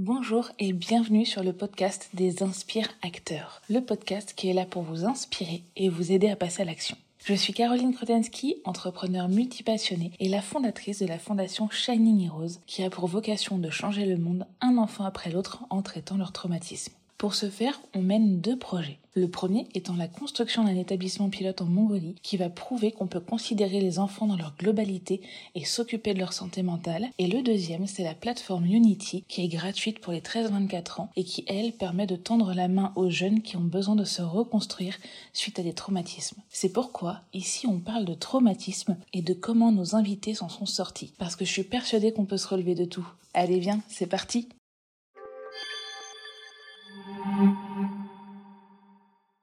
Bonjour et bienvenue sur le podcast des Inspire Acteurs, le podcast qui est là pour vous inspirer et vous aider à passer à l'action. Je suis Caroline Krotensky, entrepreneur multipassionnée et la fondatrice de la fondation Shining Heroes qui a pour vocation de changer le monde un enfant après l'autre en traitant leur traumatisme. Pour ce faire, on mène deux projets. Le premier étant la construction d'un établissement pilote en Mongolie qui va prouver qu'on peut considérer les enfants dans leur globalité et s'occuper de leur santé mentale. Et le deuxième, c'est la plateforme Unity qui est gratuite pour les 13-24 ans et qui, elle, permet de tendre la main aux jeunes qui ont besoin de se reconstruire suite à des traumatismes. C'est pourquoi, ici, on parle de traumatisme et de comment nos invités s'en sont sortis. Parce que je suis persuadée qu'on peut se relever de tout. Allez, viens, c'est parti!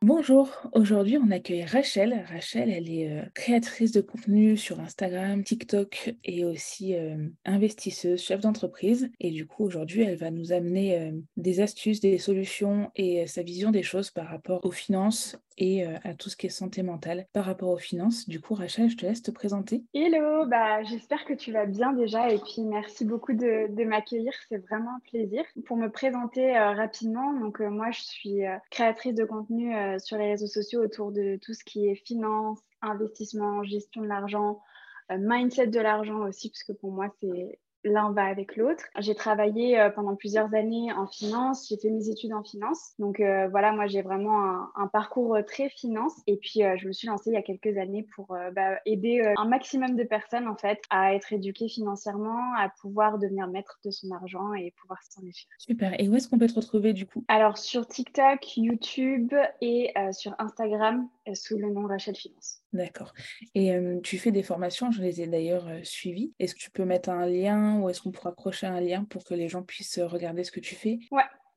Bonjour, aujourd'hui on accueille Rachel. Rachel, elle est euh, créatrice de contenu sur Instagram, TikTok et aussi euh, investisseuse, chef d'entreprise. Et du coup aujourd'hui elle va nous amener euh, des astuces, des solutions et sa vision des choses par rapport aux finances et à tout ce qui est santé mentale par rapport aux finances. Du coup, Rachel, je te laisse te présenter. Hello, bah, j'espère que tu vas bien déjà et puis merci beaucoup de, m'accueillir, c'est vraiment un plaisir. Pour me présenter rapidement, donc moi je suis créatrice de contenu sur les réseaux sociaux autour de tout ce qui est finance, investissement, gestion de l'argent, mindset de l'argent aussi, puisque pour moi c'est l'un va avec l'autre. J'ai travaillé euh, pendant plusieurs années en finance, j'ai fait mes études en finance. Donc euh, voilà, moi j'ai vraiment un, parcours euh, très finance. Et puis je me suis lancée il y a quelques années pour bah, aider un maximum de personnes en fait à être éduquées financièrement, à pouvoir devenir maître de son argent et pouvoir s'en enrichir. Super. Et où est-ce qu'on peut te retrouver du coup? Alors sur TikTok, YouTube et sur Instagram sous le nom Rachel Finance. D'accord. Et tu fais des formations, je les ai d'ailleurs suivies. Est-ce que tu peux mettre un lien ou est-ce qu'on pourra accrocher un lien pour que les gens puissent regarder ce que tu fais?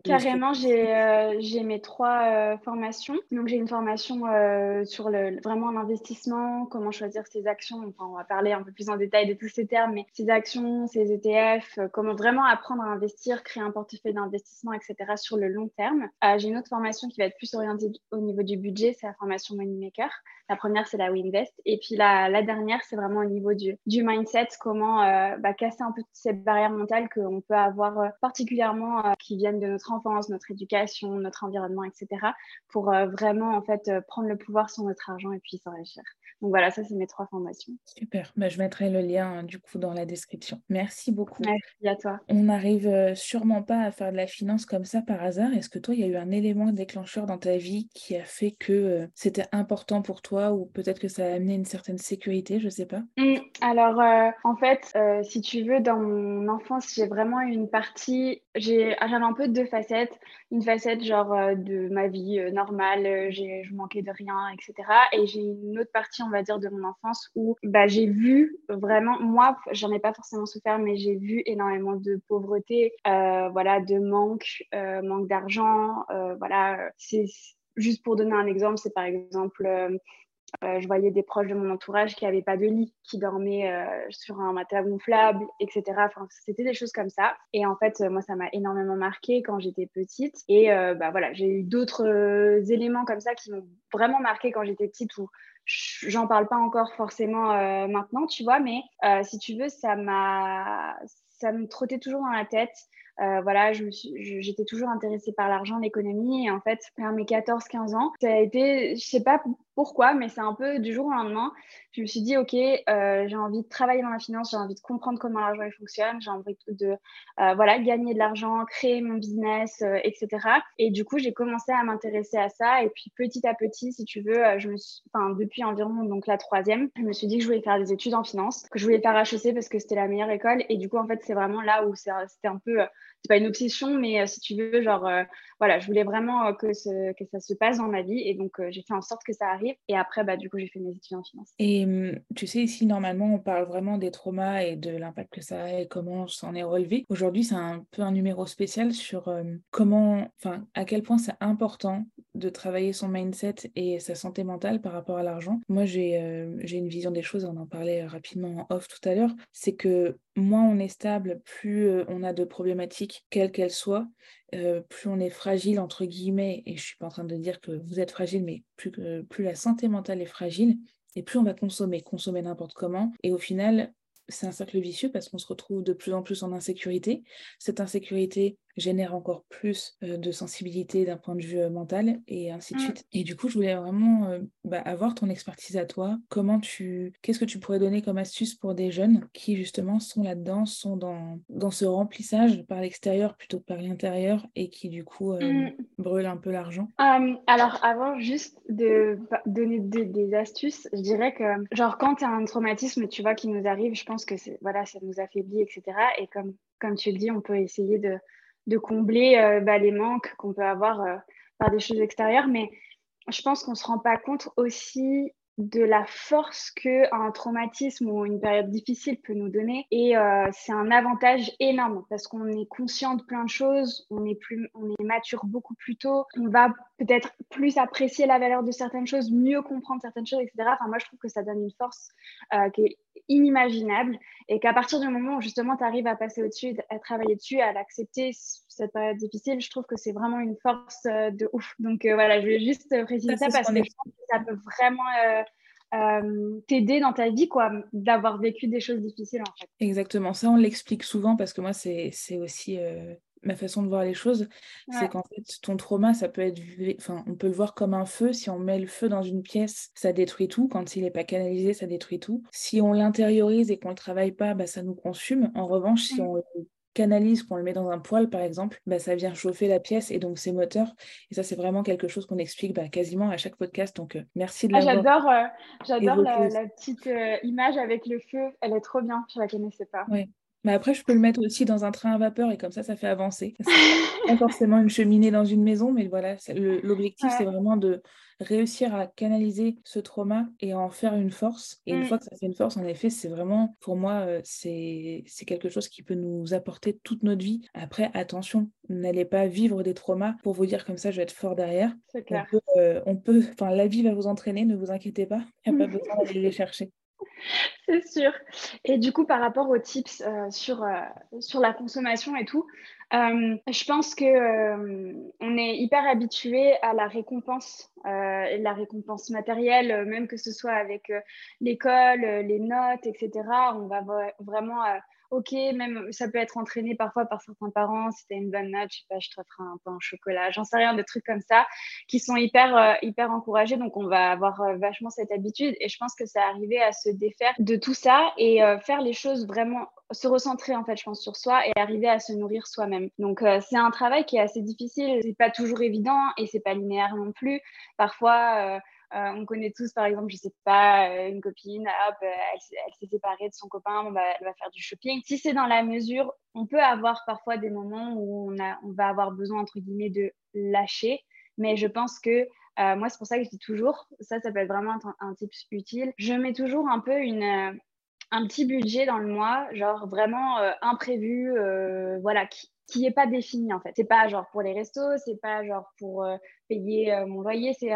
Carrément, euh, j'ai mes trois euh, formations. Donc, j'ai une formation euh, sur le, vraiment l'investissement, comment choisir ses actions. Enfin, on va parler un peu plus en détail de tous ces termes, mais ses actions, ses ETF, comment vraiment apprendre à investir, créer un portefeuille d'investissement, etc. sur le long terme. j'ai une autre formation qui va être plus orientée au niveau du budget, c'est la formation Moneymaker. La première, c'est la WeInvest. Et puis la, dernière, c'est vraiment au niveau du, du mindset, comment bah, casser un peu toutes ces barrières mentales qu'on peut avoir particulièrement qui viennent de notre enfance, notre éducation, notre environnement, etc. pour euh, vraiment en fait euh, prendre le pouvoir sur notre argent et puis s'enrichir. Donc voilà, ça c'est mes trois formations. Super, bah, je mettrai le lien du coup dans la description. Merci beaucoup. Merci à toi. On n'arrive euh, sûrement pas à faire de la finance comme ça par hasard. Est-ce que toi, il y a eu un élément déclencheur dans ta vie qui a fait que c'était important pour toi ou peut-être que ça a amené une certaine sécurité, je ne sais pas? Mmh, Alors en fait, si tu veux, dans mon enfance, j'ai vraiment eu une partie, j'avais un peu deux une facette genre euh, de ma vie euh, normale, euh, je manquais de rien, etc. Et j'ai une autre partie, on va dire, de mon enfance où bah, j'ai vu vraiment, moi, j'en ai pas forcément souffert, mais j'ai vu énormément de pauvreté, voilà, de manque, manque d'argent, voilà. C'est juste pour donner un exemple, c'est par exemple euh, je voyais des proches de mon entourage qui n'avaient pas de lit, qui dormaient euh, sur un matelas gonflable, etc. Enfin, c'était des choses comme ça. Et en fait, moi, ça m'a énormément marqué quand j'étais petite. Et euh, bah, voilà, j'ai eu d'autres éléments comme ça qui m'ont vraiment marqué quand j'étais petite où j'en parle pas encore forcément maintenant, tu vois, mais si tu veux, ça m'a ça me trottait toujours dans la tête. Euh, voilà, j'étais toujours intéressée par l'argent, l'économie. Et en fait, vers mes 14-15 ans, ça a été, je sais pas pourquoi, mais c'est un peu du jour au lendemain. Je me suis dit, OK, euh, j'ai envie de travailler dans la finance, j'ai envie de comprendre comment l'argent fonctionne, j'ai envie de euh, voilà, gagner de l'argent, créer mon business, etc. Et du coup, j'ai commencé à m'intéresser à ça. Et puis, petit à petit, si tu veux, je me suis, depuis environ donc la troisième, je me suis dit que je voulais faire des études en finance, que je voulais faire HEC parce que c'était la meilleure école. Et du coup, en fait, c'est vraiment là où c'était un peu c'est pas une obsession, mais euh, si tu veux, genre, euh, voilà, je voulais vraiment euh, que, ça se passe dans ma vie et donc j'ai fait en sorte que ça arrive. Et après, bah, du coup, j'ai fait mes études en finance. Et hum, tu sais, ici, normalement, on parle vraiment des traumas et de l'impact que ça a et comment on s'en est relevé. Aujourd'hui, c'est un peu un numéro spécial sur comment, enfin, à quel point c'est important de travailler son mindset et sa santé mentale par rapport à l'argent. Moi, j'ai j'ai une vision des choses, on en parlait rapidement en off tout à l'heure, c'est que moins on est stable, plus on a de problématiques, quelles qu'elles soient, plus on est fragile, entre guillemets, et je ne suis pas en train de dire que vous êtes fragile, mais plus, plus la santé mentale est fragile, et plus on va consommer, consommer n'importe comment, et au final, c'est un cercle vicieux parce qu'on se retrouve de plus en plus en insécurité. Cette insécurité génère encore plus de sensibilité d'un point de vue mental et ainsi de mmh. suite. Et du coup, je voulais vraiment bah, avoir ton expertise à toi. Comment tu, qu'est-ce que tu pourrais donner comme astuce pour des jeunes qui justement sont là-dedans, sont dans, dans ce remplissage par l'extérieur plutôt que par l'intérieur et qui du coup mmh. brûlent un peu l'argent? Alors avant juste de donner des astuces, je dirais que genre quand tu as un traumatisme, tu vois, qui nous arrive, je pense que voilà, ça nous affaiblit, etc. Et comme, comme tu le dis, on peut essayer de, de combler euh, bah, les manques qu'on peut avoir euh, par des choses extérieures, mais je pense qu'on ne se rend pas compte aussi de la force que un traumatisme ou une période difficile peut nous donner et euh, c'est un avantage énorme parce qu'on est conscient de plein de choses, on est plus on est mature beaucoup plus tôt, on va peut-être plus apprécier la valeur de certaines choses, mieux comprendre certaines choses, etc. Enfin moi je trouve que ça donne une force qui est inimaginable et qu'à partir du moment où justement tu arrives à passer au-dessus, à travailler dessus, à l'accepter cette période difficile, je trouve que c'est vraiment une force euh, de ouf. Donc voilà, je vais juste préciser ça, parce que je pense que ça peut vraiment euh, t'aider dans ta vie, quoi, d'avoir vécu des choses difficiles, en fait. Exactement. Ça, on l'explique souvent parce que moi, c'est aussi euh, ma façon de voir les choses. C'est qu'en fait, ton trauma, ça peut être, enfin, on peut le voir comme un feu. Si on met le feu dans une pièce, ça détruit tout. Quand il n'est pas canalisé, ça détruit tout. Si on l'intériorise et qu'on ne le travaille pas, bah, ça nous consume. En revanche, si on canalise, qu'on le met dans un poêle par exemple, bah, ça vient chauffer la pièce et donc c'est moteur. Et ça, c'est vraiment quelque chose qu'on explique bah, quasiment à chaque podcast. Donc euh, merci de ah, J'adore, euh, j'adore la, petite euh, image avec le feu. Elle est trop bien. Je la connaissais pas. Oui. Mais après, je peux le mettre aussi dans un train à vapeur et comme ça, ça fait avancer. pas forcément une cheminée dans une maison, mais voilà, l'objectif, c'est vraiment de réussir à canaliser ce trauma et en faire une force. Et une mmh. fois que ça fait une force, en effet, c'est vraiment, pour moi, euh, c'est quelque chose qui peut nous apporter toute notre vie. Après, attention, n'allez pas vivre des traumas pour vous dire comme ça, je vais être fort derrière. C'est clair. On peut, euh, enfin, la vie va vous entraîner, ne vous inquiétez pas. Il n'y a pas besoin d'aller les chercher. C'est sûr. Et du coup, par rapport aux tips euh, sur, euh, sur la consommation et tout, euh, je pense que on est hyper habitué à la récompense, la récompense matérielle, même que ce soit avec l'école, les notes, etc. On va vraiment ok, même ça peut être entraîné parfois par certains parents. Si tu as une bonne note, je sais pas, je te ferai un pain au chocolat, j'en sais rien, de trucs comme ça qui sont hyper, euh, hyper encouragés. Donc, on va avoir euh, vachement cette habitude. Et je pense que ça arrivé à se défaire de tout ça et euh, faire les choses vraiment se recentrer en fait je pense sur soi et arriver à se nourrir soi-même donc c'est un travail qui est assez difficile c'est pas toujours évident et c'est pas linéaire non plus parfois euh, on connaît tous, par exemple, je sais pas, euh, une copine, hop, euh, elle, s'est séparée de son copain, bah, elle va faire du shopping. Si c'est dans la mesure, on peut avoir parfois des moments où on, a, on va avoir besoin, entre guillemets, de lâcher. Mais je pense que moi, c'est pour ça que je dis toujours, ça, ça peut être vraiment un, un tip utile. Je mets toujours un peu une, un petit budget dans le mois, genre vraiment imprévu, voilà, qui, qui est pas défini en fait. C'est pas genre pour les restos, c'est pas genre pour payer mon loyer, c'est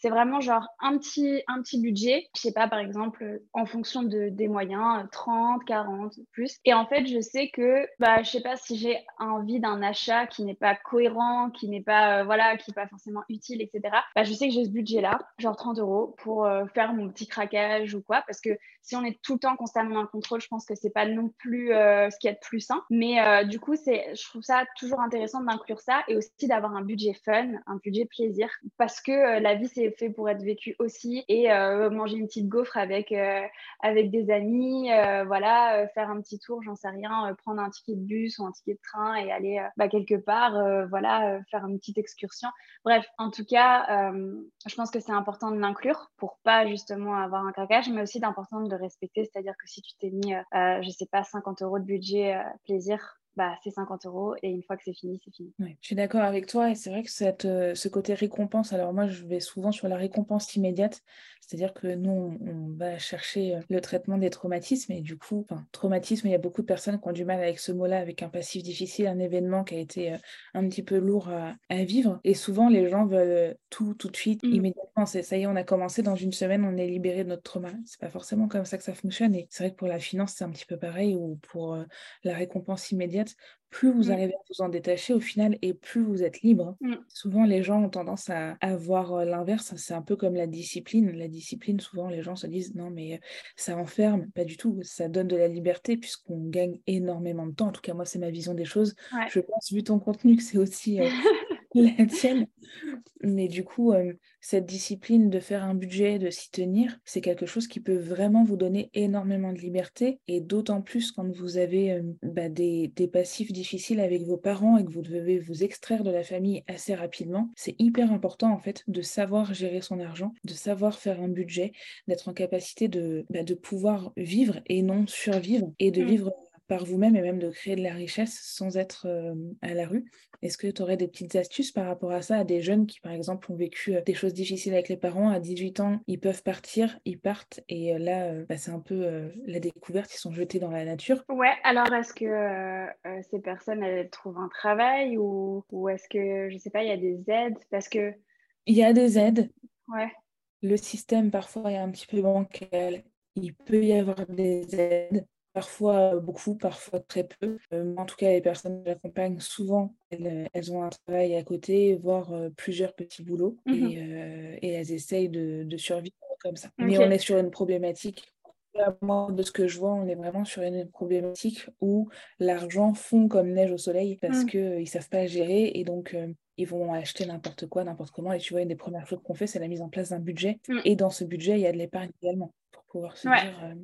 c'est vraiment genre un petit, un petit budget. Je sais pas, par exemple, en fonction de, des moyens, 30, 40, plus. Et en fait, je sais que, bah, je sais pas si j'ai envie d'un achat qui n'est pas cohérent, qui n'est pas, euh, voilà, qui n'est pas forcément utile, etc. Bah, je sais que j'ai ce budget-là, genre 30 euros, pour euh, faire mon petit craquage ou quoi. Parce que si on est tout le temps constamment dans le contrôle, je pense que c'est pas non plus euh, ce qui est de plus sain. Mais du coup, c'est, je trouve ça toujours intéressant d'inclure ça et aussi d'avoir un budget fun, un budget plaisir. Parce que la vie, c'est fait pour être vécu aussi et euh, manger une petite gaufre avec, euh, avec des amis, euh, voilà, faire un petit tour, j'en sais rien, prendre un ticket de bus ou un ticket de train et aller bah, quelque part, voilà, faire une petite excursion. Bref, en tout cas, je pense que c'est important de l'inclure pour pas justement avoir un craquage, mais aussi d'important de le respecter, c'est-à-dire que si tu t'es mis, je sais pas, 50 euros de budget plaisir, bah, c'est 50 euros et une fois que c'est fini, c'est fini. je suis d'accord avec toi et c'est vrai que cette, euh, ce côté récompense, alors moi je vais souvent sur la récompense immédiate, c'est-à-dire que nous on, va chercher euh, le traitement des traumatismes et du coup, traumatisme, il y a beaucoup de personnes qui ont du mal avec ce mot-là, avec un passif difficile, un événement qui a été euh, un petit peu lourd à, vivre et souvent les gens veulent tout tout de suite, mmh. immédiatement, c'est ça y est, on a commencé dans une semaine, on est libéré de notre trauma. C'est pas forcément comme ça que ça fonctionne et c'est vrai que pour la finance c'est un petit peu pareil ou pour la récompense immédiate fait, plus vous mmh. arrivez à vous en détacher au final et plus vous êtes libre. Mmh. Souvent, les gens ont tendance à, avoir voir l'inverse. C'est un peu comme la discipline. La discipline, souvent, les gens se disent non, mais ça enferme. Pas du tout. Ça donne de la liberté puisqu'on gagne énormément de temps. En tout cas, moi, c'est ma vision des choses. Je pense, vu ton contenu, que c'est aussi la tienne. Mais du coup, cette discipline de faire un budget, de s'y tenir, c'est quelque chose qui peut vraiment vous donner énormément de liberté. Et d'autant plus quand vous avez bah, des, des, passifs difficiles avec vos parents et que vous devez vous extraire de la famille assez rapidement. C'est hyper important en fait de savoir gérer son argent, de savoir faire un budget, d'être en capacité de, bah, de pouvoir vivre et non survivre et de mmh. vivre par vous-même et même de créer de la richesse sans être à la rue. Est-ce que tu aurais des petites astuces par rapport à ça, à des jeunes qui, par exemple, ont vécu des choses difficiles avec les parents? À 18 ans, ils peuvent partir, ils partent, et là, bah, c'est un peu la découverte, ils sont jetés dans la nature. Ouais, alors est-ce que ces personnes, elles trouvent un travail ou, ou est-ce que, je sais pas, il y a des aides? Parce que... Il y a des aides. Ouais. Le système, parfois, est un petit peu bancal. Il peut y avoir des aides parfois beaucoup, parfois très peu. Euh, en tout cas, les personnes que j'accompagne, souvent, elles, ont un travail à côté, voire plusieurs petits boulots, mmh et, elles essayent de, survivre comme ça. Mais on est sur une problématique moi, de ce que je vois, on est vraiment sur une problématique où l'argent fond comme neige au soleil parce mmh. qu'ils ne savent pas gérer et donc ils vont acheter n'importe quoi, n'importe comment. Et tu vois, une des premières choses qu'on fait, c'est la mise en place d'un budget. Mmh. Et dans ce budget, il y a de l'épargne également pour pouvoir se dire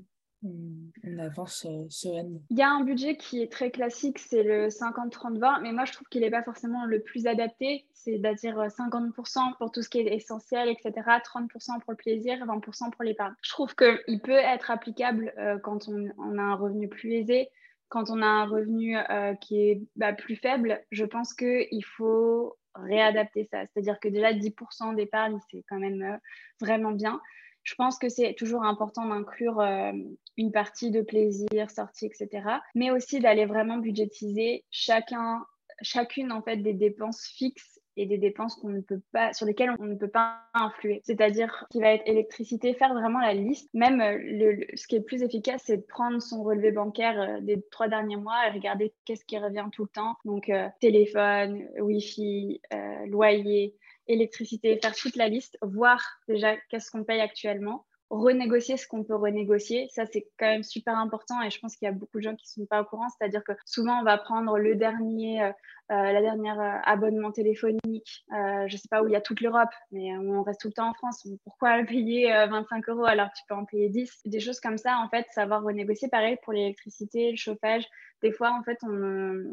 on avance euh, sereinement. Il y a un budget qui est très classique, c'est le 50-30-20, mais moi je trouve qu'il n'est pas forcément le plus adapté. C'est-à-dire 50% pour tout ce qui est essentiel, etc., 30% pour le plaisir, 20% pour l'épargne. Je trouve qu'il peut être applicable euh, quand on, a un revenu plus aisé, quand on a un revenu euh, qui est bah, plus faible. Je pense qu'il faut réadapter ça. C'est-à-dire que déjà 10% d'épargne, c'est quand même vraiment bien. Je pense que c'est toujours important d'inclure euh, une partie de plaisir, sortie, etc. Mais aussi d'aller vraiment budgétiser chacun, chacune en fait des dépenses fixes et des dépenses qu'on ne peut pas, sur lesquelles on ne peut pas influer. C'est-à-dire qui va être électricité, faire vraiment la liste. Même euh, le, ce qui est plus efficace, c'est de prendre son relevé bancaire euh, des trois derniers mois et regarder qu'est-ce qui revient tout le temps. Donc téléphone, Wi-Fi, loyer, électricité, faire toute la liste, voir déjà qu'est-ce qu'on paye actuellement, renégocier ce qu'on peut renégocier. Ça, c'est quand même super important et je pense qu'il y a beaucoup de gens qui ne sont pas au courant. C'est-à-dire que souvent, on va prendre le dernier, euh, la dernière euh, abonnement téléphonique, je ne sais pas où il y a toute l'Europe, mais on reste tout le temps en France. Pourquoi payer 25 euros alors que tu peux en payer 10 Des choses comme ça, en fait, savoir renégocier. Pareil pour l'électricité, le chauffage. Des fois, en fait, on,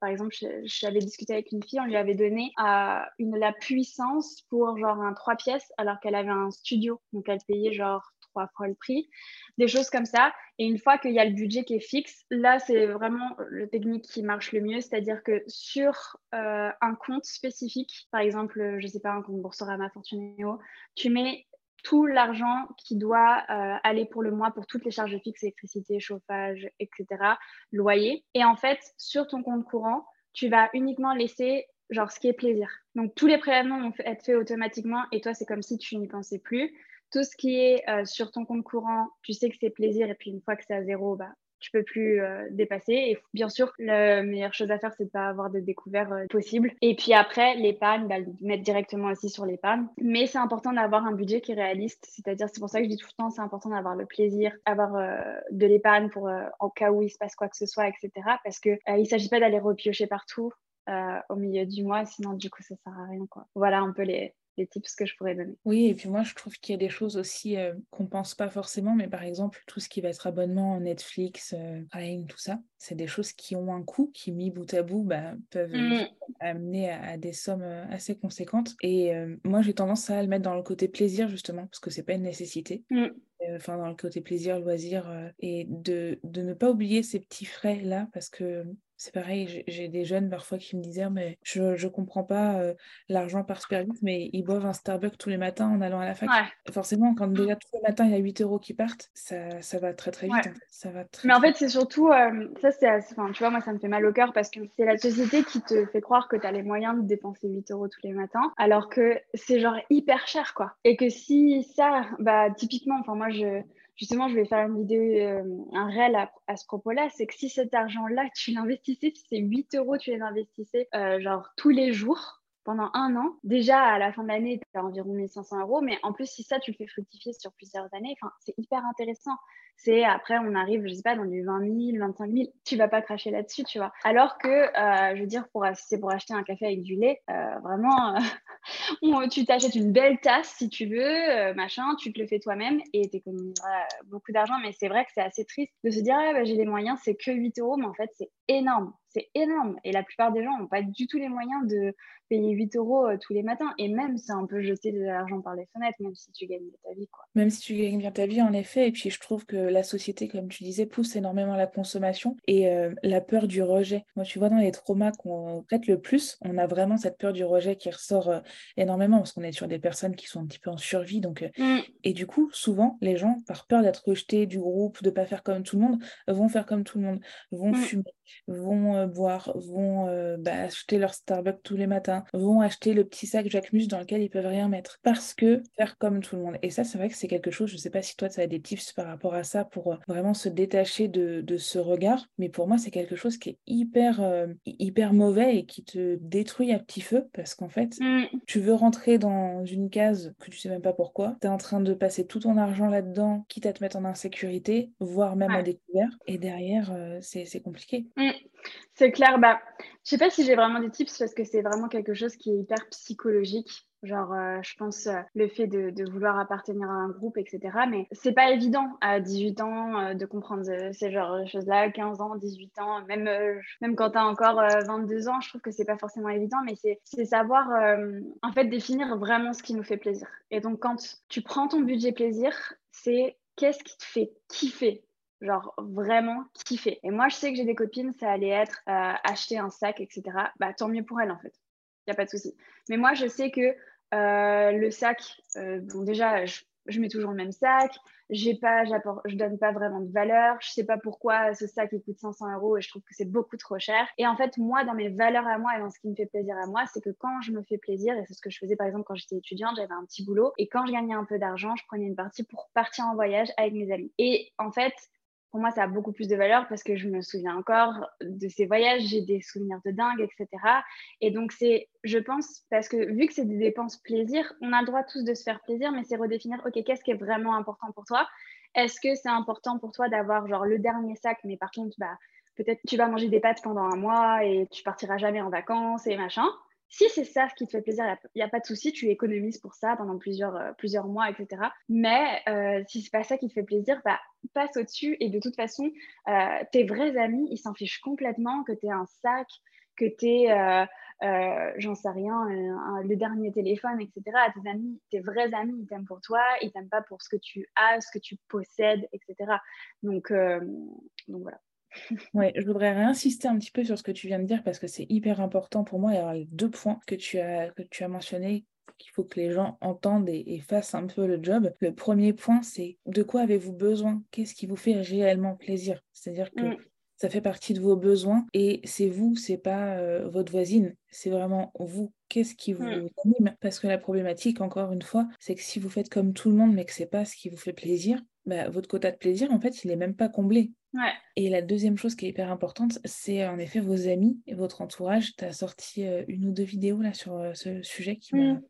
par exemple, j'avais discuté avec une fille, on lui avait donné une, la puissance pour genre un trois pièces alors qu'elle avait un studio. Donc, elle payait genre trois fois le prix, des choses comme ça. Et une fois qu'il y a le budget qui est fixe, là, c'est vraiment le technique qui marche le mieux. C'est-à-dire que sur euh, un compte spécifique, par exemple, je ne sais pas, un compte Boursorama Fortunéo, tu mets tout l'argent qui doit euh, aller pour le mois pour toutes les charges fixes, électricité, chauffage, etc., loyer. Et en fait, sur ton compte courant, tu vas uniquement laisser genre ce qui est plaisir. Donc tous les prélèvements vont être faits automatiquement et toi, c'est comme si tu n'y pensais plus. Tout ce qui est euh, sur ton compte courant, tu sais que c'est plaisir et puis une fois que c'est à zéro, bah, tu peux plus euh, dépasser. Et bien sûr, la meilleure chose à faire, c'est de pas avoir de découvert euh, possible. Et puis après, l'épargne, bah, mettre directement aussi sur l'épargne. Mais c'est important d'avoir un budget qui est réaliste. C'est-à-dire, c'est pour ça que je dis tout le temps, c'est important d'avoir le plaisir, avoir de l'épargne pour en cas où il se passe quoi que ce soit, etc. Parce que il s'agit pas d'aller repiocher partout. au milieu du mois, sinon du coup ça sert à rien quoi. Voilà un peu les, les tips que je pourrais donner. Oui, et puis moi, je trouve qu'il y a des choses aussi euh, qu'on pense pas forcément, mais par exemple, tout ce qui va être abonnement Netflix, euh, Prime, tout ça, c'est des choses qui ont un coût, qui mis bout à bout, bah, peuvent mmh. amener à, des sommes euh, assez conséquentes. Et moi, j'ai tendance à le mettre dans le côté plaisir, justement, parce que c'est pas une nécessité. Mmh. Enfin, dans le côté plaisir, loisir, et de, de ne pas oublier ces petits frais-là, parce que c'est pareil, j'ai des jeunes parfois qui me disaient mais je ne comprends pas l'argent par super vite, mais ils boivent un Starbucks tous les matins en allant à la fac. Forcément, quand déjà tous les matins il y a 8 euros qui partent, ça, ça va très très vite. Ça va mais en fait, c'est surtout, ça c'est enfin, tu vois, moi ça me fait mal au cœur parce que c'est la société qui te fait croire que tu as les moyens de dépenser 8 euros tous les matins, alors que c'est genre hyper cher quoi. Et que si ça, bah typiquement, enfin moi je justement, je vais faire une vidéo, euh, un réel à, ce propos-là, c'est que si cet argent-là, tu l'investissais, si c'est 8 euros, tu les investissais euh, genre tous les jours, pendant un an. Déjà, à la fin de l'année, tu as environ 1500 euros, mais en plus, si ça, tu le fais fructifier sur plusieurs années, c'est hyper intéressant. C'est après, on arrive, je sais pas, dans du 20 000, 25 000, tu vas pas cracher là-dessus, tu vois. Alors que, euh, je veux dire, pour, c'est pour acheter un café avec du lait, euh, vraiment, euh, tu t'achètes une belle tasse si tu veux, machin, tu te le fais toi-même et tu économiseras beaucoup d'argent. Mais c'est vrai que c'est assez triste de se dire, ah, bah, j'ai les moyens, c'est que 8 euros, mais en fait, c'est énorme c'est énorme. Et la plupart des gens n'ont pas du tout les moyens de payer 8 euros euh, tous les matins. Et même, c'est un peu jeter de l'argent par les fenêtres, même si tu gagnes bien ta vie. Quoi. Même si tu gagnes bien ta vie, en effet. Et puis, je trouve que la société, comme tu disais, pousse énormément la consommation et euh, la peur du rejet. Moi, tu vois, dans les traumas qu'on traite le plus, on a vraiment cette peur du rejet qui ressort euh, énormément parce qu'on est sur des personnes qui sont un petit peu en survie. Donc, mm. Et du coup, souvent, les gens, par peur d'être rejetés du groupe, de ne pas faire comme tout le monde, vont faire comme tout le monde, vont mm. fumer, vont euh, boire, vont euh, bah, acheter leur Starbucks tous les matins, vont acheter le petit sac Jacquemus dans lequel ils peuvent rien mettre. Parce que faire comme tout le monde. Et ça, c'est vrai que c'est quelque chose, je sais pas si toi, tu as des tips par rapport à ça pour euh, vraiment se détacher de, de ce regard, mais pour moi, c'est quelque chose qui est hyper, hyper mauvais et qui te détruit à petit feu parce qu'en fait, mmh. tu veux rentrer dans une case que tu sais même pas pourquoi, tu es en train de passer tout ton argent là-dedans, quitte à te mettre en insécurité, voire même à découvert, et derrière, c'est compliqué. Mmh. C'est clair. Bah, je sais pas si j'ai vraiment des tips parce que c'est vraiment quelque chose qui est hyper psychologique. Genre, euh, je pense euh, le fait de, vouloir appartenir à un groupe, etc. Mais c'est pas évident à 18 ans euh, de comprendre ces genres de choses-là, 15 ans, 18 ans, même, même quand tu as encore 22 ans, je trouve que c'est pas forcément évident, mais c'est savoir en fait définir vraiment ce qui nous fait plaisir. Et donc, quand tu prends ton budget plaisir, c'est qu'est-ce qui te fait kiffer? Genre vraiment kiffer. Et moi, je sais que j'ai des copines, ça allait être euh, acheter un sac, etc. Bah, tant mieux pour elles, en fait. Il n'y a pas de souci. Mais moi, je sais que euh, le sac, euh, bon, déjà, je, mets toujours le même sac. J'ai pas, je donne pas vraiment de valeur. Je sais pas pourquoi ce sac il coûte 500 euros et je trouve que c'est beaucoup trop cher. Et en fait, moi, dans mes valeurs à moi et dans ce qui me fait plaisir à moi, c'est que quand je me fais plaisir, et c'est ce que je faisais par exemple quand j'étais étudiante, j'avais un petit boulot et quand je gagnais un peu d'argent, je prenais une partie pour partir en voyage avec mes amis. Et en fait, pour moi, ça a beaucoup plus de valeur parce que je me souviens encore de ces voyages, j'ai des souvenirs de dingue, etc. Et donc, c'est, je pense, parce que vu que c'est des dépenses plaisir, on a le droit tous de se faire plaisir, mais c'est redéfinir, OK, qu'est-ce qui est vraiment important pour toi? Est-ce que c'est important pour toi d'avoir genre le dernier sac, mais par contre, bah, peut-être tu vas manger des pâtes pendant un mois et tu partiras jamais en vacances et machin? Si c'est ça ce qui te fait plaisir, il n'y a, pas de souci, tu économises pour ça pendant plusieurs, euh, mois, etc. Mais euh, si c'est pas ça qui te fait plaisir, bah, passe au-dessus. Et de toute façon, euh, tes vrais amis, ils s'en fichent complètement que tu aies un sac, que tu aies, j'en sais rien, le dernier téléphone, etc. Tes amis, tes vrais amis, ils t'aiment pour toi, ils t'aiment pas pour ce que tu as, ce que tu possèdes, etc. Donc, donc voilà. Oui, je voudrais réinsister un petit peu sur ce que tu viens de dire parce que c'est hyper important pour moi. Il y a deux points que tu as, que tu as mentionnés qu'il faut que les gens entendent et, fassent un peu le job. Le premier point, c'est de quoi avez-vous besoin? Qu'est-ce qui vous fait réellement plaisir? C'est-à-dire que mm. ça fait partie de vos besoins et c'est vous, c'est pas euh, votre voisine, c'est vraiment vous. Qu'est-ce qui vous mm. anime? Parce que la problématique, encore une fois, c'est que si vous faites comme tout le monde mais que c'est pas ce qui vous fait plaisir, bah, votre quota de plaisir, en fait, il n'est même pas comblé. Et la deuxième chose qui est hyper importante, c'est en effet vos amis et votre entourage. Tu as sorti euh, une ou deux vidéos là sur euh, ce sujet qui mmh.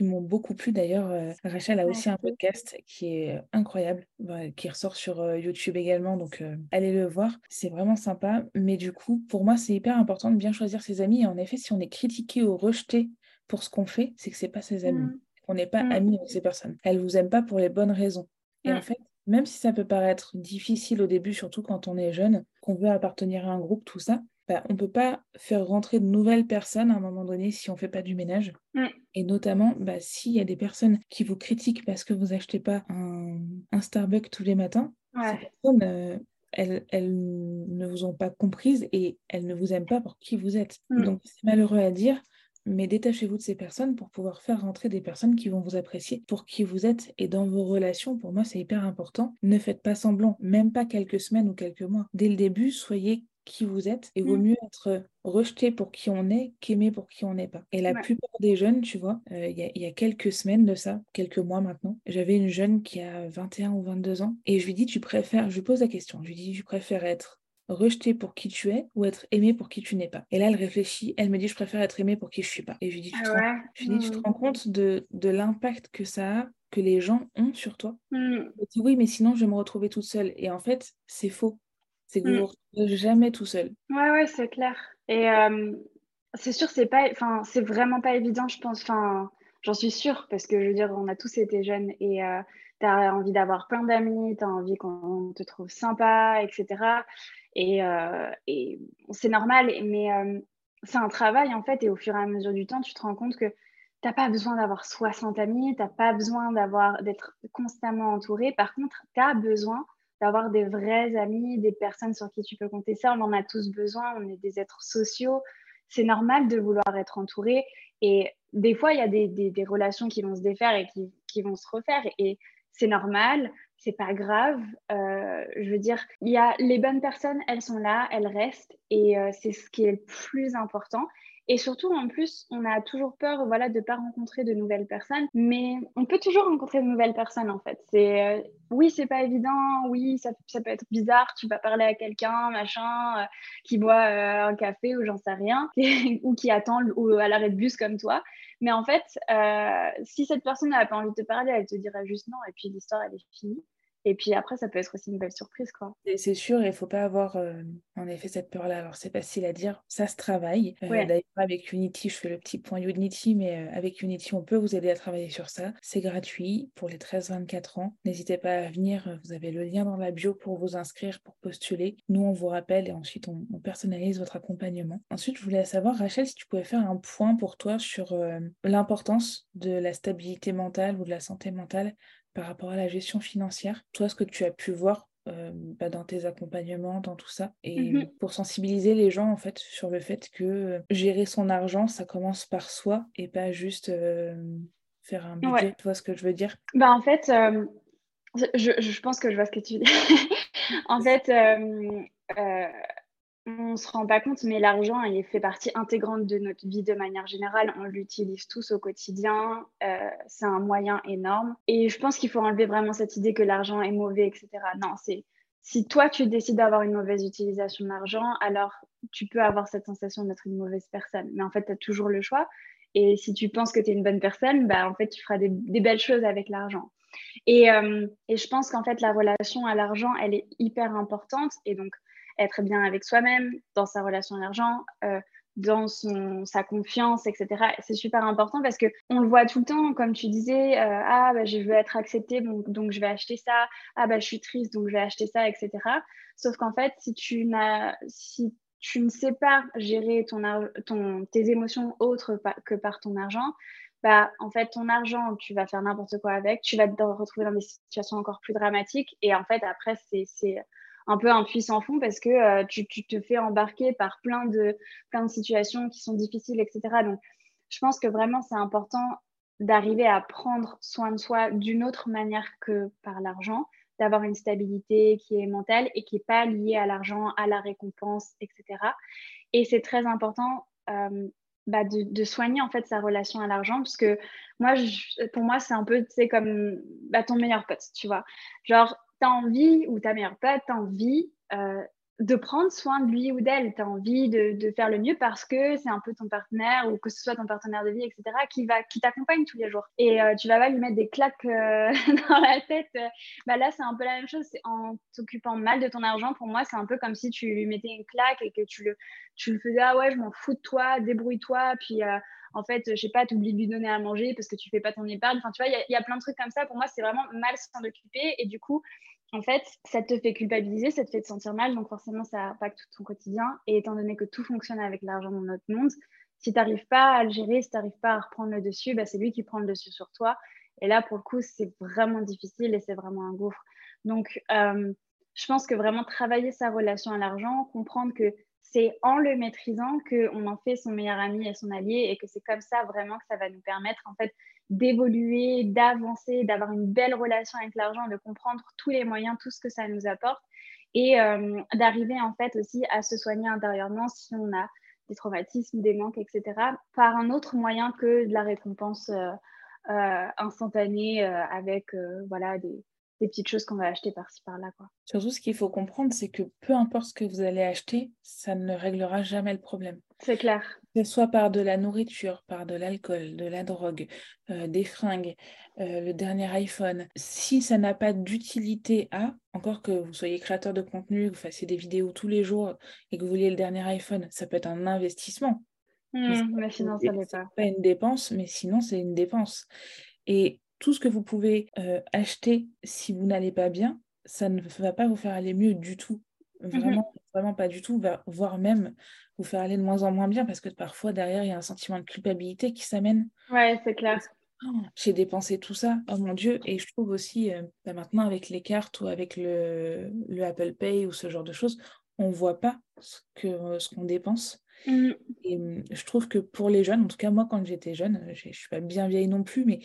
m'ont beaucoup plu. D'ailleurs, euh, Rachel a aussi un podcast qui est incroyable, bah, qui ressort sur YouTube également. Donc, allez le voir. C'est vraiment sympa. Mais du coup, pour moi, c'est hyper important de bien choisir ses amis. Et en effet, si on est critiqué ou rejeté pour ce qu'on fait, c'est que c'est pas ses amis. Mmh. On n'est pas mmh. amis avec ces personnes. Elles vous aiment pas pour les bonnes raisons. Et en fait, même si ça peut paraître difficile au début, surtout quand on est jeune, qu'on veut appartenir à un groupe, tout ça, bah, on ne peut pas faire rentrer de nouvelles personnes à un moment donné si on ne fait pas du ménage. Mm. Et notamment, bah, s'il y a des personnes qui vous critiquent parce que vous achetez pas un, Starbucks tous les matins, ces personnes, euh, elles, ne vous ont pas comprises et elles ne vous aiment pas pour qui vous êtes. Mm. Donc c'est malheureux à dire, mais détachez-vous de ces personnes pour pouvoir faire rentrer des personnes qui vont vous apprécier pour qui vous êtes et dans vos relations. Pour moi, c'est hyper important. Ne faites pas semblant, même pas quelques semaines ou quelques mois. Dès le début, soyez qui vous êtes et vaut Mm. mieux être rejeté pour qui on est qu'aimé pour qui on n'est pas. Et la Ouais. plupart des jeunes, tu vois, euh, il y y a quelques semaines de ça, quelques mois maintenant, j'avais une jeune qui a 21 ou 22 ans et je lui dis, tu préfères, je lui pose la question, je lui dis, tu préfères être rejeté pour qui tu es ou être aimé pour qui tu n'es pas. Et là, elle réfléchit, elle me dit, je préfère être aimé pour qui je suis pas. Et je lui dis, tu te Ah rends, ouais? je lui dis, tu te Mm. rends compte de, de l'impact que ça a, que les gens ont sur toi? Mm. elle dit, oui, mais sinon, je vais me retrouver toute seule. Et en fait, c'est faux. C'est que Mm. vous retrouvez jamais tout seul. Ouais, ouais, c'est clair. Et euh, c'est sûr, c'est pas, enfin, c'est vraiment pas évident, je pense. Enfin, j'en suis sûre parce que je veux dire, on a tous été jeunes et euh, t'as envie d'avoir plein d'amis, t'as envie qu'on te trouve sympa, etc. Et, euh, et c'est normal, mais euh, c'est un travail en fait. Et au fur et à mesure du temps, tu te rends compte que t'as pas besoin d'avoir 60 amis, t'as pas besoin d'être constamment entouré. Par contre, t'as besoin d'avoir des vrais amis, des personnes sur qui tu peux compter. Ça, on en a tous besoin. On est des êtres sociaux. C'est normal de vouloir être entouré. Et des fois, il y a des, des, des relations qui vont se défaire et qui, qui vont se refaire. Et c'est normal, c'est pas grave. Euh, je veux dire, il y a les bonnes personnes, elles sont là, elles restent. Et euh, c'est ce qui est le plus important. Et surtout, en plus, on a toujours peur voilà, de pas rencontrer de nouvelles personnes, mais on peut toujours rencontrer de nouvelles personnes en fait. C'est, euh, oui, c'est pas évident, oui, ça, ça, peut être bizarre, tu vas parler à quelqu'un, machin, euh, qui boit un café ou j'en sais rien, ou qui attend ou à l'arrêt de bus comme toi. Mais en fait, euh, si cette personne n'a pas envie de te parler, elle te dira juste non, et puis l'histoire, elle est finie. Et puis après, ça peut être aussi une belle surprise, quoi. C'est sûr, il ne faut pas avoir euh, en effet cette peur-là. Alors, c'est facile à dire, ça se travaille. Euh, Ouais. D'ailleurs, avec Unity, je fais le petit point Unity, mais euh, avec Unity, on peut vous aider à travailler sur ça. C'est gratuit pour les 13-24 ans. N'hésitez pas à venir, vous avez le lien dans la bio pour vous inscrire, pour postuler. Nous, on vous rappelle et ensuite, on, on personnalise votre accompagnement. Ensuite, je voulais savoir, Rachel, si tu pouvais faire un point pour toi sur l'importance de la stabilité mentale ou de la santé mentale par rapport à la gestion financière. Toi, ce que tu as pu voir euh, bah, dans tes accompagnements, dans tout ça, et Mhm. pour sensibiliser les gens en fait sur le fait que euh, gérer son argent, ça commence par soi et pas juste euh, faire un budget. Ouais. Tu vois ce que je veux dire? Bah, en fait, euh, je, je pense que je vois ce que tu dis. en fait, on se rend pas compte, mais l'argent, il fait partie intégrante de notre vie de manière générale. On l'utilise tous au quotidien. Euh, c'est un moyen énorme. Et je pense qu'il faut enlever vraiment cette idée que l'argent est mauvais, etc. Non, c'est si toi tu décides d'avoir une mauvaise utilisation de l'argent, alors tu peux avoir cette sensation d'être une mauvaise personne. Mais en fait, tu as toujours le choix. Et si tu penses que tu es une bonne personne, bah, en fait, tu feras des, des belles choses avec l'argent. Et, euh, et je pense qu'en fait, la relation à l'argent, elle est hyper importante. Et donc, être bien avec soi-même, dans sa relation à l'argent, euh, dans son, sa confiance, etc. C'est super important parce que on le voit tout le temps, comme tu disais, euh, ah bah, je veux être acceptée, donc, je vais acheter ça, ah bah je suis triste, donc je vais acheter ça, etc. Sauf qu'en fait, si tu si tu ne sais pas gérer ton, ton, tes émotions autres que par ton argent, bah, en fait, ton argent, tu vas faire n'importe quoi avec, tu vas te retrouver dans des situations encore plus dramatiques. Et en fait, après, c'est un peu un puits sans fond parce que euh, tu, te fais embarquer par plein de, plein de situations qui sont difficiles, etc. Donc, je pense que vraiment, c'est important d'arriver à prendre soin de soi d'une autre manière que par l'argent, d'avoir une stabilité qui est mentale et qui n'est pas liée à l'argent, à la récompense, etc. Et c'est très important euh, bah, de, soigner en fait sa relation à l'argent parce que moi, pour moi, c'est un peu, sais, comme bah, ton meilleur pote, tu vois. Genre, tu as envie, ou ta meilleure pote, tu as envie euh, de prendre soin de lui ou d'elle, tu as envie de, de, faire le mieux parce que c'est un peu ton partenaire ou que ce soit ton partenaire de vie, etc., qui, va, qui t'accompagne tous les jours. Et euh, tu vas pas lui mettre des claques euh, dans la tête. Bah, là, c'est un peu la même chose. En t'occupant mal de ton argent, pour moi, c'est un peu comme si tu lui mettais une claque et que tu le, tu le faisais, ah ouais, je m'en fous de toi, débrouille-toi, puis en fait, je sais pas, tu oublies de lui donner à manger parce que tu fais pas ton épargne. Enfin, tu vois, il y, y, a plein de trucs comme ça. Pour moi, c'est vraiment mal s'en occuper. Et du coup, en fait, ça te fait culpabiliser, ça te fait te sentir mal. Donc, forcément, ça impacte tout ton quotidien. Et étant donné que tout fonctionne avec l'argent dans notre monde, si tu n'arrives pas à le gérer, si tu n'arrives pas à reprendre le dessus, bah, c'est lui qui prend le dessus sur toi. Et là, pour le coup, c'est vraiment difficile et c'est vraiment un gouffre. Donc, euh, je pense que vraiment travailler sa relation à l'argent, comprendre que c'est en le maîtrisant qu'on en fait son meilleur ami et son allié et que c'est comme ça vraiment que ça va nous permettre en fait d'évoluer, d'avancer, d'avoir une belle relation avec l'argent, de comprendre tous les moyens, tout ce que ça nous apporte. et d'arriver en fait aussi à se soigner intérieurement si on a des traumatismes, des manques, etc., par un autre moyen que de la récompense instantanée avec voilà, des, des petites choses qu'on va acheter par-ci par-là. Quoi. Surtout, ce qu'il faut comprendre, c'est que peu importe ce que vous allez acheter, ça ne réglera jamais le problème. C'est clair. Que ce soit par de la nourriture, par de l'alcool, de la drogue, euh, des fringues, euh, le dernier iPhone, si ça n'a pas d'utilité à, encore que vous soyez créateur de contenu, que vous fassiez des vidéos tous les jours et que vous vouliez le dernier iPhone, ça peut être un investissement. Mmh, mais sinon, ça n'est pas. pas une dépense, mais sinon, c'est une dépense. Et tout ce que vous pouvez euh, acheter si vous n'allez pas bien, ça ne va pas vous faire aller mieux du tout. Mmh vraiment, vraiment pas du tout, voire même vous faire aller de moins en moins bien parce que parfois derrière il y a un sentiment de culpabilité qui s'amène. Ouais, c'est clair. Oh, j'ai dépensé tout ça, oh mon Dieu. Et je trouve aussi, euh, bah, maintenant avec les cartes ou avec le, le, Apple Pay ou ce genre de choses, on ne voit pas ce qu'on ce qu'on dépense. Mmh. Et mmh, je trouve que pour les jeunes, en tout cas moi quand j'étais jeune, je ne suis pas bien vieille non plus, mais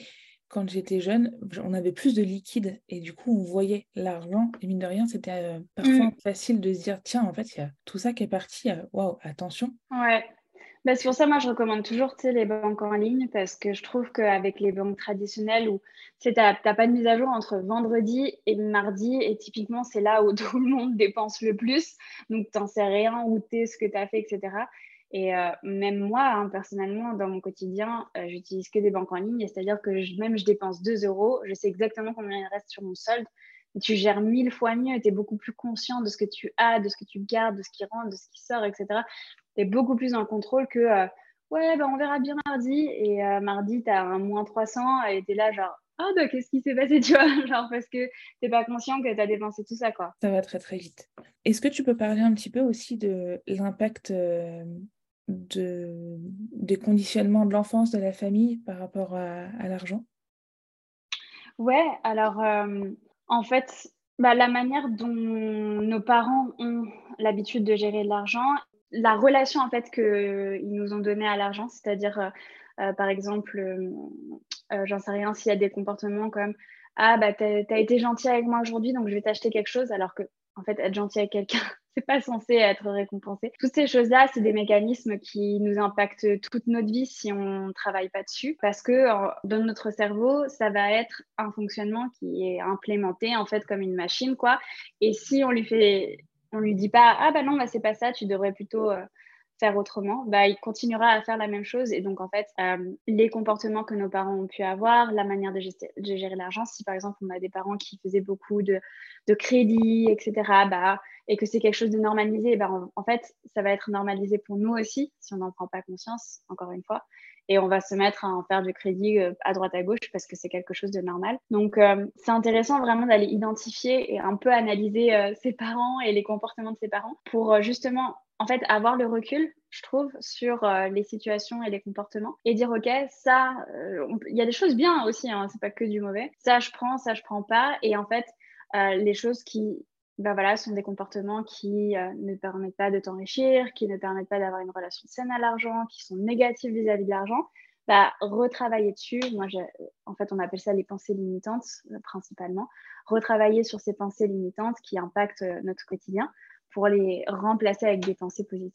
quand j'étais jeune, on avait plus de liquide et du coup, on voyait l'argent. Et mine de rien, c'était euh, parfois mmh. facile de se dire tiens, en fait, il y a tout ça qui est parti. Euh, waouh, attention. Ouais. Bah, c'est pour ça, moi, je recommande toujours les banques en ligne parce que je trouve qu'avec les banques traditionnelles où tu n'as pas de mise à jour entre vendredi et mardi, et typiquement, c'est là où tout le monde dépense le plus. Donc, tu n'en sais rien, où tu es, ce que tu as fait, etc. Et euh, même moi, hein, personnellement, dans mon quotidien, euh, j'utilise que des banques en ligne. C'est-à-dire que même je dépense 2 euros, je sais exactement combien il reste sur mon solde. Tu gères mille fois mieux, tu es beaucoup plus conscient de ce que tu as, de ce que tu gardes, de ce qui rentre, de ce qui sort, etc. Tu es beaucoup plus en contrôle que euh, ouais, ben, on verra bien mardi. Et mardi, tu as un moins 300 et tu es là, genre, ah bah qu'est-ce qui s'est passé, tu vois, genre parce que t'es pas conscient que tu as dépensé tout ça, quoi. Ça va très très vite. Est-ce que tu peux parler un petit peu aussi de l'impact de, des conditionnements de l'enfance, de la famille par rapport à, l'argent? Ouais, alors euh, en fait, bah, la manière dont nos parents ont l'habitude de gérer l'argent, la relation en fait qu'ils nous ont donnée à l'argent, c'est-à-dire euh, euh, par exemple, j'en sais rien, s'il y a des comportements comme Ah, bah, t'as as été gentil avec moi aujourd'hui, donc je vais t'acheter quelque chose, alors que en fait, être gentil avec quelqu'un, c'est pas censé être récompensé. Toutes ces choses-là, c'est des mécanismes qui nous impactent toute notre vie si on ne travaille pas dessus, parce que dans notre cerveau, ça va être un fonctionnement qui est implémenté en fait comme une machine, quoi. Et si on lui fait, on lui dit pas, ah bah non, bah c'est pas ça, tu devrais plutôt euh, faire autrement, bah, il continuera à faire la même chose. Et donc, en fait, euh, les comportements que nos parents ont pu avoir, la manière de, gérer l'argent, si par exemple on a des parents qui faisaient beaucoup de, de crédit, etc., bah, et que c'est quelque chose de normalisé, bah, en, fait, ça va être normalisé pour nous aussi, si on n'en prend pas conscience, encore une fois. Et on va se mettre à en faire du crédit euh, à droite à gauche parce que c'est quelque chose de normal. Donc, euh, c'est intéressant vraiment d'aller identifier et un peu analyser ses parents et les comportements de ses parents pour justement en fait, avoir le recul, je trouve, sur euh, les situations et les comportements et dire, OK, ça, euh, il y a des choses bien aussi, hein, c'est pas que du mauvais. Ça, je prends, ça, je prends pas. Et en fait, euh, les choses qui, ben voilà, sont des comportements qui ne permettent pas de t'enrichir, qui ne permettent pas d'avoir une relation saine à l'argent, qui sont négatifs vis-à-vis de l'argent, bah, retravailler dessus. Moi, en fait, on appelle ça les pensées limitantes principalement. Retravailler sur ces pensées limitantes qui impactent notre quotidien pour les remplacer avec des pensées positives.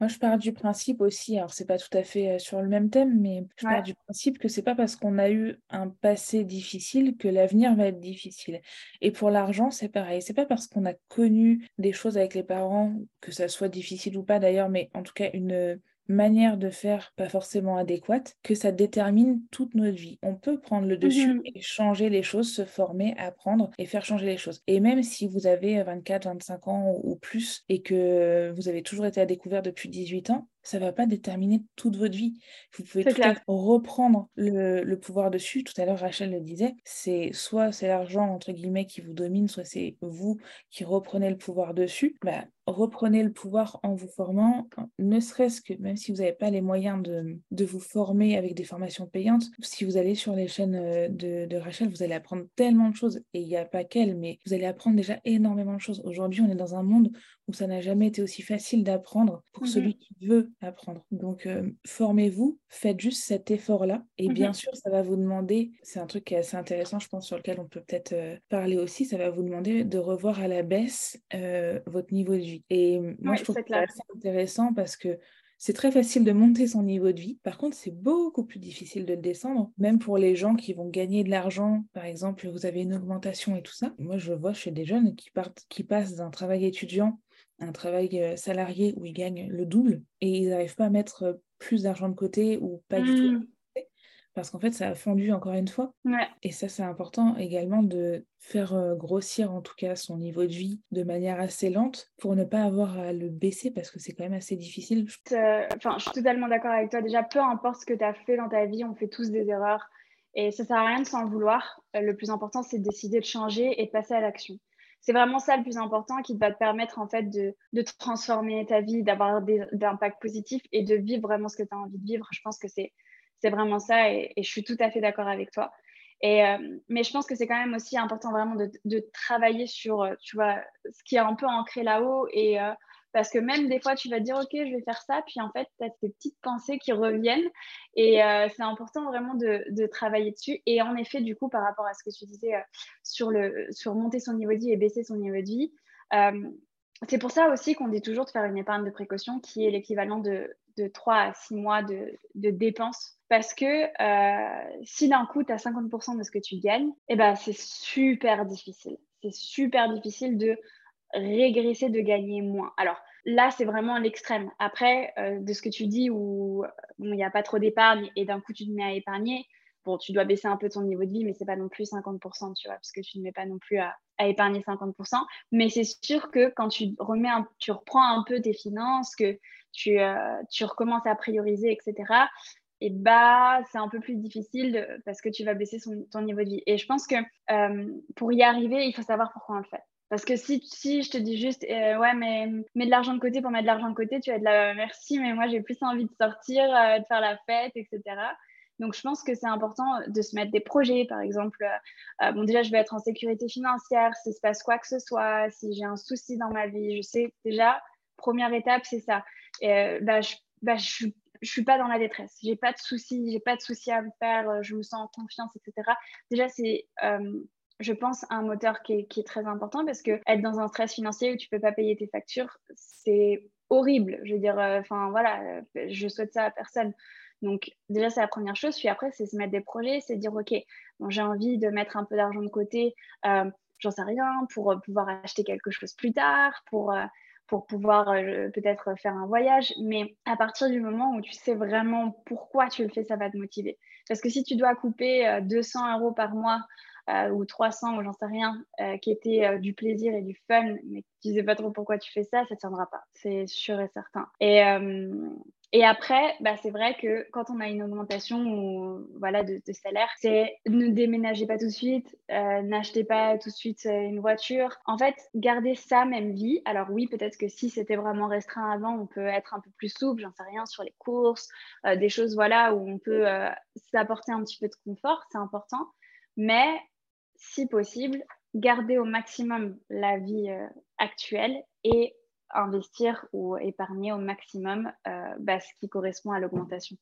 Moi, je pars du principe aussi, alors c'est pas tout à fait euh, sur le même thème, mais je pars du principe que c'est pas parce qu'on a eu un passé difficile que l'avenir va être difficile. Et pour l'argent, c'est pareil. C'est pas parce qu'on a connu des choses avec les parents, que ça soit difficile ou pas d'ailleurs, mais en tout cas une manière de faire pas forcément adéquate que ça détermine toute notre vie. On peut prendre le dessus mmh et changer les choses, se former, apprendre et faire changer les choses. Et même si vous avez 24, 25 ans ou plus et que vous avez toujours été à découvert depuis 18 ans, ça ne va pas déterminer toute votre vie. Vous pouvez tout reprendre le, pouvoir dessus. Tout à l'heure, Rachel le disait, c'est soit c'est l'argent, entre guillemets, qui vous domine, soit c'est vous qui reprenez le pouvoir dessus. Bah, reprenez le pouvoir en vous formant, ne serait-ce que, même si vous n'avez pas les moyens de, vous former avec des formations payantes, si vous allez sur les chaînes euh, de, de Rachel, vous allez apprendre tellement de choses, et il n'y a pas qu'elle, mais vous allez apprendre déjà énormément de choses. Aujourd'hui, on est dans un monde où ça n'a jamais été aussi facile d'apprendre pour mmh celui qui veut apprendre. Donc, formez-vous, faites juste cet effort-là. Et mmh bien sûr, ça va vous demander, c'est un truc qui est assez intéressant, je pense, sur lequel on peut peut-être parler aussi, ça va vous demander de revoir à la baisse votre niveau de vie. Et moi, je trouve que c'est assez intéressant parce que c'est très facile de monter son niveau de vie. Par contre, c'est beaucoup plus difficile de le descendre, même pour les gens qui vont gagner de l'argent. Par exemple, vous avez une augmentation et tout ça. Moi, je vois chez des jeunes qui, partent, qui passent d'un travail étudiant un travail euh, salarié où ils gagnent le double et ils n'arrivent pas à mettre plus d'argent de côté ou pas du tout. Mmh parce qu'en fait, ça a fondu encore une fois. Et ça, c'est important également de faire euh, grossir en tout cas son niveau de vie de manière assez lente pour ne pas avoir à le baisser parce que c'est quand même assez difficile. Enfin, je suis totalement d'accord avec toi. Déjà, peu importe ce que tu as fait dans ta vie, on fait tous des erreurs. Et ça sert à rien de s'en vouloir. Euh, le plus important, c'est de décider de changer et de passer à l'action. C'est vraiment ça le plus important qui va te permettre en fait de, transformer ta vie, d'avoir des impacts positifs et de vivre vraiment ce que tu as envie de vivre. Je pense que c'est vraiment ça et, je suis tout à fait d'accord avec toi. Euh, mais je pense que c'est quand même aussi important vraiment de, de, travailler sur, euh, tu vois, ce qui est un peu ancré là-haut. Et euh, parce que même des fois, tu vas dire, OK, je vais faire ça. Puis en fait, tu as ces petites pensées qui reviennent. Et c'est important vraiment de, travailler dessus. Et en effet, du coup, par rapport à ce que tu disais sur, le, sur monter son niveau de vie et baisser son niveau de vie, c'est pour ça aussi qu'on dit toujours de faire une épargne de précaution qui est l'équivalent de, de 3 à 6 mois de, dépenses parce que euh, si d'un coup, tu as 50% de ce que tu gagnes, eh ben, c'est super difficile. C'est super difficile de régresser, de gagner moins. Alors là, c'est vraiment l'extrême. Après, euh, de ce que tu dis où il n'y a pas trop d'épargne et d'un coup, tu te mets à épargner, bon, tu dois baisser un peu ton niveau de vie, mais c'est pas non plus 50%, tu vois, parce que tu ne mets pas non plus à, épargner 50%. Mais c'est sûr que quand tu, remets tu reprends un peu tes finances, que tu, euh, tu recommences à prioriser, etc., et bah c'est un peu plus difficile parce que tu vas baisser ton niveau de vie. Et je pense que euh, pour y arriver, il faut savoir pourquoi on le fait. Parce que si, je te dis juste, euh, ouais, mais mets de l'argent de côté pour mettre de l'argent de côté, tu vas être là, merci, mais moi j'ai plus envie de sortir, euh, de faire la fête, etc. Donc je pense que c'est important de se mettre des projets, par exemple. bon, déjà, je vais être en sécurité financière, s'il se passe quoi que ce soit, si j'ai un souci dans ma vie, je sais déjà, première étape, c'est ça. Et, bah, je, bah, je suis pas dans la détresse. J'ai pas de soucis, j'ai pas de soucis à me faire, euh, je me sens en confiance, etc. Déjà, c'est, euh, je pense, un moteur qui est, très important parce que être dans un stress financier où tu peux pas payer tes factures, c'est horrible. Je veux dire, euh, enfin voilà, je souhaite ça à personne. Donc déjà, c'est la première chose. Puis après, c'est se mettre des projets, c'est dire, OK, j'ai envie de mettre un peu d'argent de côté, j'en sais rien, pour pouvoir acheter quelque chose plus tard, pour pour pouvoir euh, peut-être faire un voyage. Mais à partir du moment où tu sais vraiment pourquoi tu le fais, ça va te motiver. Parce que si tu dois couper 200 euh, euros par mois euh, ou 300 ou j'en sais rien, qui était du plaisir et du fun, mais tu sais pas trop pourquoi tu fais ça, ça tiendra pas. C'est sûr et certain. Et, et après, bah, c'est vrai que quand on a une augmentation voilà, de, salaire, c'est ne déménagez pas tout de suite, euh, n'achetez pas tout de suite euh, une voiture. En fait, gardez sa même vie. Alors oui, peut-être que si c'était vraiment restreint avant, on peut être un peu plus souple, j'en sais rien, sur les courses, euh, des choses voilà, où on peut s'apporter un petit peu de confort, c'est important. Mais si possible, gardez au maximum la vie actuelle et investir ou épargner au maximum euh, bah, ce qui correspond à l'augmentation.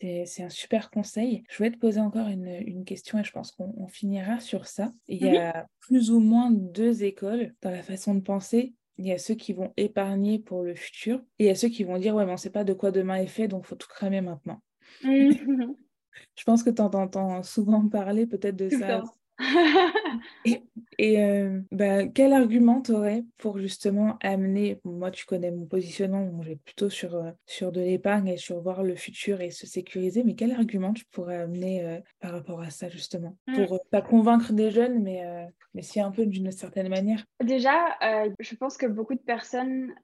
c'est un super conseil. Je voulais te poser encore une, une question et je pense qu'on finira sur ça. Il y a plus ou moins deux écoles dans la façon de penser. Il y a ceux qui vont épargner pour le futur et il y a ceux qui vont dire ouais mais on sait pas de quoi demain est fait donc faut tout cramer maintenant. je pense que tu entends souvent parler peut-être de ça. Et, euh, bah, quel argument tu aurais pour justement amener, moi tu connais mon positionnement, j'ai plutôt sur, euh, sur de l'épargne et sur voir le futur et se sécuriser, mais quel argument tu pourrais amener euh, par rapport à ça justement mmh. Pour pas convaincre des jeunes, mais, mais si un peu d'une certaine manière? Déjà, je pense que beaucoup de personnes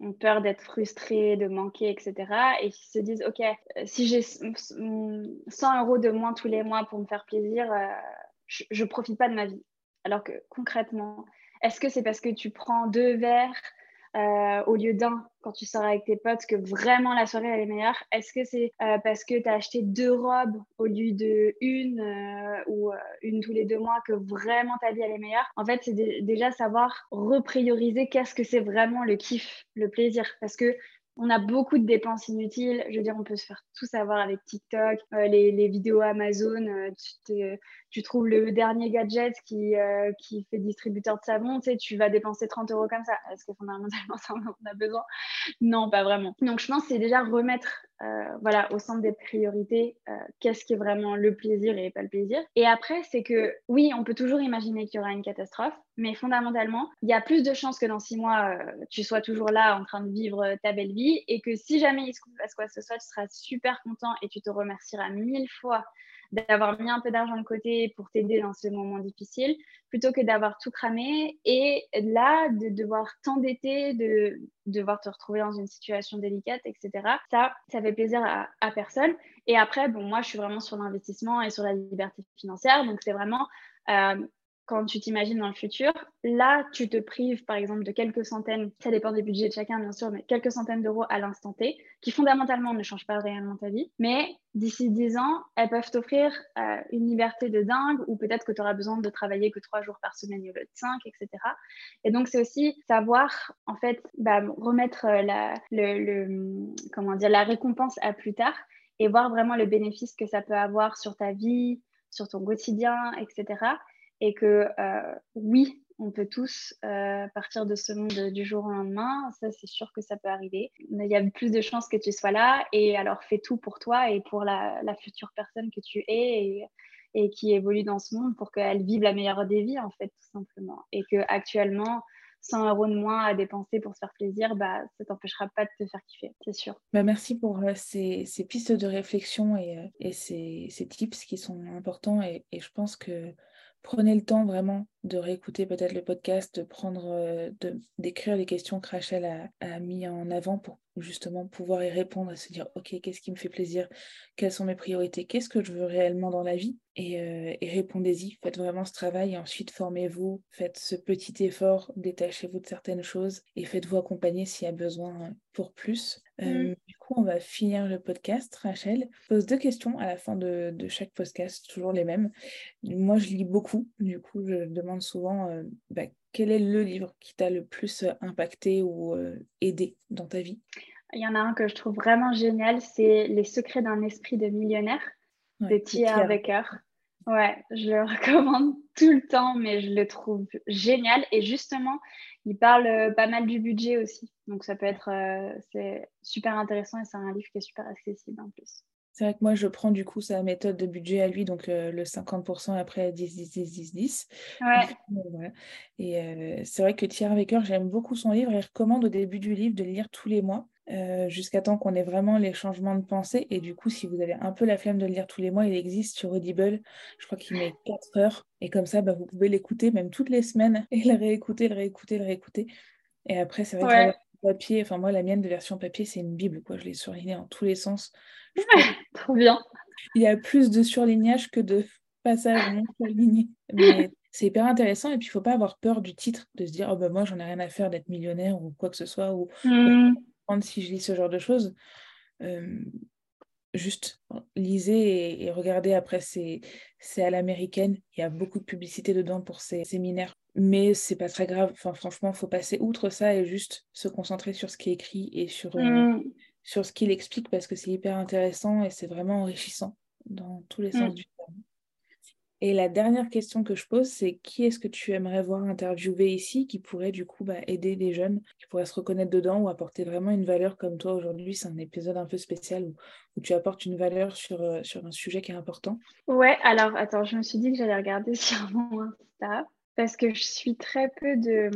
ont peur d'être frustrés, de manquer, etc. Et qui se disent, OK, euh, si j'ai 100 euros de moins tous les mois pour me faire plaisir, euh, je ne profite pas de ma vie. Alors que concrètement, est-ce que c'est parce que tu prends deux verres euh, au lieu d'un quand tu sors avec tes potes que vraiment la soirée elle est meilleure Est-ce que c'est euh, parce que tu as acheté deux robes au lieu de une ou une tous les deux mois que vraiment ta vie elle est meilleure? En fait, c'est déjà savoir reprioriser qu'est-ce que c'est vraiment le kiff, le plaisir. Parce que on a beaucoup de dépenses inutiles. Je veux dire, on peut se faire tout savoir avec TikTok, euh, les, vidéos Amazon. Euh, tu, trouves le dernier gadget qui, euh, fait distributeur de savon. Tu tu vas dépenser 30 euros comme ça. Est-ce que fondamentalement, ça en a besoin Non, pas vraiment. Donc, je pense que c'est déjà remettre voilà, au centre des priorités qu'est-ce qui est vraiment le plaisir et pas le plaisir. Et après, c'est que oui, on peut toujours imaginer qu'il y aura une catastrophe, mais fondamentalement, il y a plus de chances que dans six mois, tu sois toujours là en train de vivre ta belle vie et que si jamais il se passe quoi que ce soit, tu seras super content et tu te remercieras mille fois d'avoir mis un peu d'argent de côté pour t'aider dans ce moment difficile, plutôt que d'avoir tout cramé et là, de devoir t'endetter, de devoir te retrouver dans une situation délicate, etc. Ça, ça fait plaisir à, personne. Et après, bon, moi, je suis vraiment sur l'investissement et sur la liberté financière. Donc, c'est vraiment euh, quand tu t'imagines dans le futur. Là, tu te prives, par exemple, de quelques centaines, ça dépend des budgets de chacun, bien sûr, mais quelques centaines d'euros à l'instant T, qui fondamentalement ne changent pas réellement ta vie. Mais d'ici 10 ans, elles peuvent t'offrir euh, une liberté de dingue, ou peut-être que tu auras besoin de travailler que 3 jours par semaine au lieu de 5, etc. Et donc, c'est aussi savoir, en fait, bah, remettre euh, la, comment dire, la récompense à plus tard et voir vraiment le bénéfice que ça peut avoir sur ta vie, sur ton quotidien, etc et que euh, oui, on peut tous euh, partir de ce monde du jour au lendemain. Ça, c'est sûr que ça peut arriver. Il y a plus de chances que tu sois là. Et alors, fais tout pour toi et pour la, future personne que tu es et, qui évolue dans ce monde pour qu'elle vive la meilleure des vies, en fait, tout simplement. Et que actuellement, 100 euros de moins à dépenser pour se faire plaisir, bah, ça t'empêchera pas de te faire kiffer, c'est sûr. Bah, merci pour euh, ces, pistes de réflexion et ces, tips qui sont importants. et je pense que Prenez le temps vraiment de réécouter peut-être le podcast, de prendre, euh, d'écrire les questions que Rachel a, a, mis en avant pour justement pouvoir y répondre, et se dire ok, qu'est-ce qui me fait plaisir, quelles sont mes priorités, qu'est-ce que je veux réellement dans la vie, et, euh, répondez-y, faites vraiment ce travail, et ensuite formez-vous, faites ce petit effort, détachez-vous de certaines choses, et faites-vous accompagner s'il y a besoin pour plus. Euh, mmh. du coup, on va finir le podcast. Rachel pose deux questions à la fin de, de chaque podcast, toujours les mêmes. Moi, je lis beaucoup, du coup, je demande souvent euh, bah, quel est le livre qui t'a le plus euh, impacté ou euh, aidé dans ta vie? Il y en a un que je trouve vraiment génial, c'est Les secrets d'un esprit de millionnaire de T.R. Becker. Ouais, je le recommande tout le temps, mais je le trouve génial. Et justement, il parle pas mal du budget aussi. Donc ça peut être c'est super intéressant et c'est un livre qui est super accessible en plus. C'est vrai que moi, je prends du coup sa méthode de budget à lui, donc euh, le 50% après 10, 10, 10, 10, 10. Ouais. Et euh, c'est vrai que Thierry Wecker, j'aime beaucoup son livre. Il recommande au début du livre de le lire tous les mois. Euh, jusqu'à temps qu'on ait vraiment les changements de pensée. Et du coup, si vous avez un peu la flemme de le lire tous les mois, il existe sur Audible. Je crois qu'il met 4 heures. Et comme ça, bah, vous pouvez l'écouter même toutes les semaines et le réécouter, le réécouter, le réécouter. Et après, c'est vrai que papier, enfin moi, la mienne de version papier, c'est une Bible. Quoi. Je l'ai surligné en tous les sens. Trop bien. Il y a plus de surlignage que de passages non surlignés. Mais c'est hyper intéressant et puis il faut pas avoir peur du titre, de se dire oh ben moi j'en ai rien à faire d'être millionnaire ou quoi que ce soit ou mmh. si je lis ce genre de choses. Euh, juste lisez et, regardez après c'est à l'américaine il y a beaucoup de publicité dedans pour ces séminaires mais c'est pas très grave enfin franchement faut passer outre ça et juste se concentrer sur ce qui est écrit et sur euh, mmh sur ce qu'il explique parce que c'est hyper intéressant et c'est vraiment enrichissant dans tous les sens mm. du terme. Et la dernière question que je pose, c'est qui est-ce que tu aimerais voir interviewer ici qui pourrait du coup bah, aider des jeunes, qui pourraient se reconnaître dedans ou apporter vraiment une valeur comme toi aujourd'hui? C'est un épisode un peu spécial où, tu apportes une valeur sur, euh, sur un sujet qui est important. Ouais, alors attends, je me suis dit que j'allais regarder sur mon Insta parce que je suis très peu de,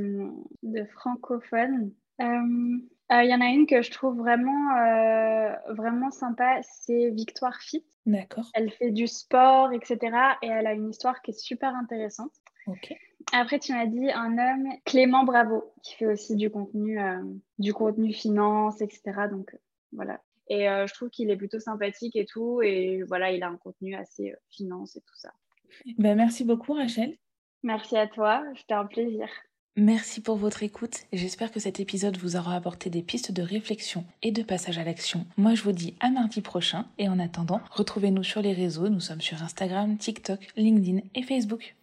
de francophones. Euh, il euh, y en a une que je trouve vraiment, euh, vraiment sympa, c'est Victoire Fit. D'accord. Elle fait du sport, etc. Et elle a une histoire qui est super intéressante. Ok. Après, tu m'as dit un homme, Clément Bravo, qui fait aussi du contenu, euh, du contenu finance, etc. Donc voilà. Et je trouve qu'il est plutôt sympathique et tout. Et voilà, il a un contenu assez finance et tout ça. Ben, merci beaucoup, Rachel. Merci à toi. C'était un plaisir. Merci pour votre écoute j'espère que cet épisode vous aura apporté des pistes de réflexion et de passage à l'action. Moi je vous dis à mardi prochain et en attendant, retrouvez-nous sur les réseaux, nous sommes sur Instagram, TikTok, LinkedIn et Facebook.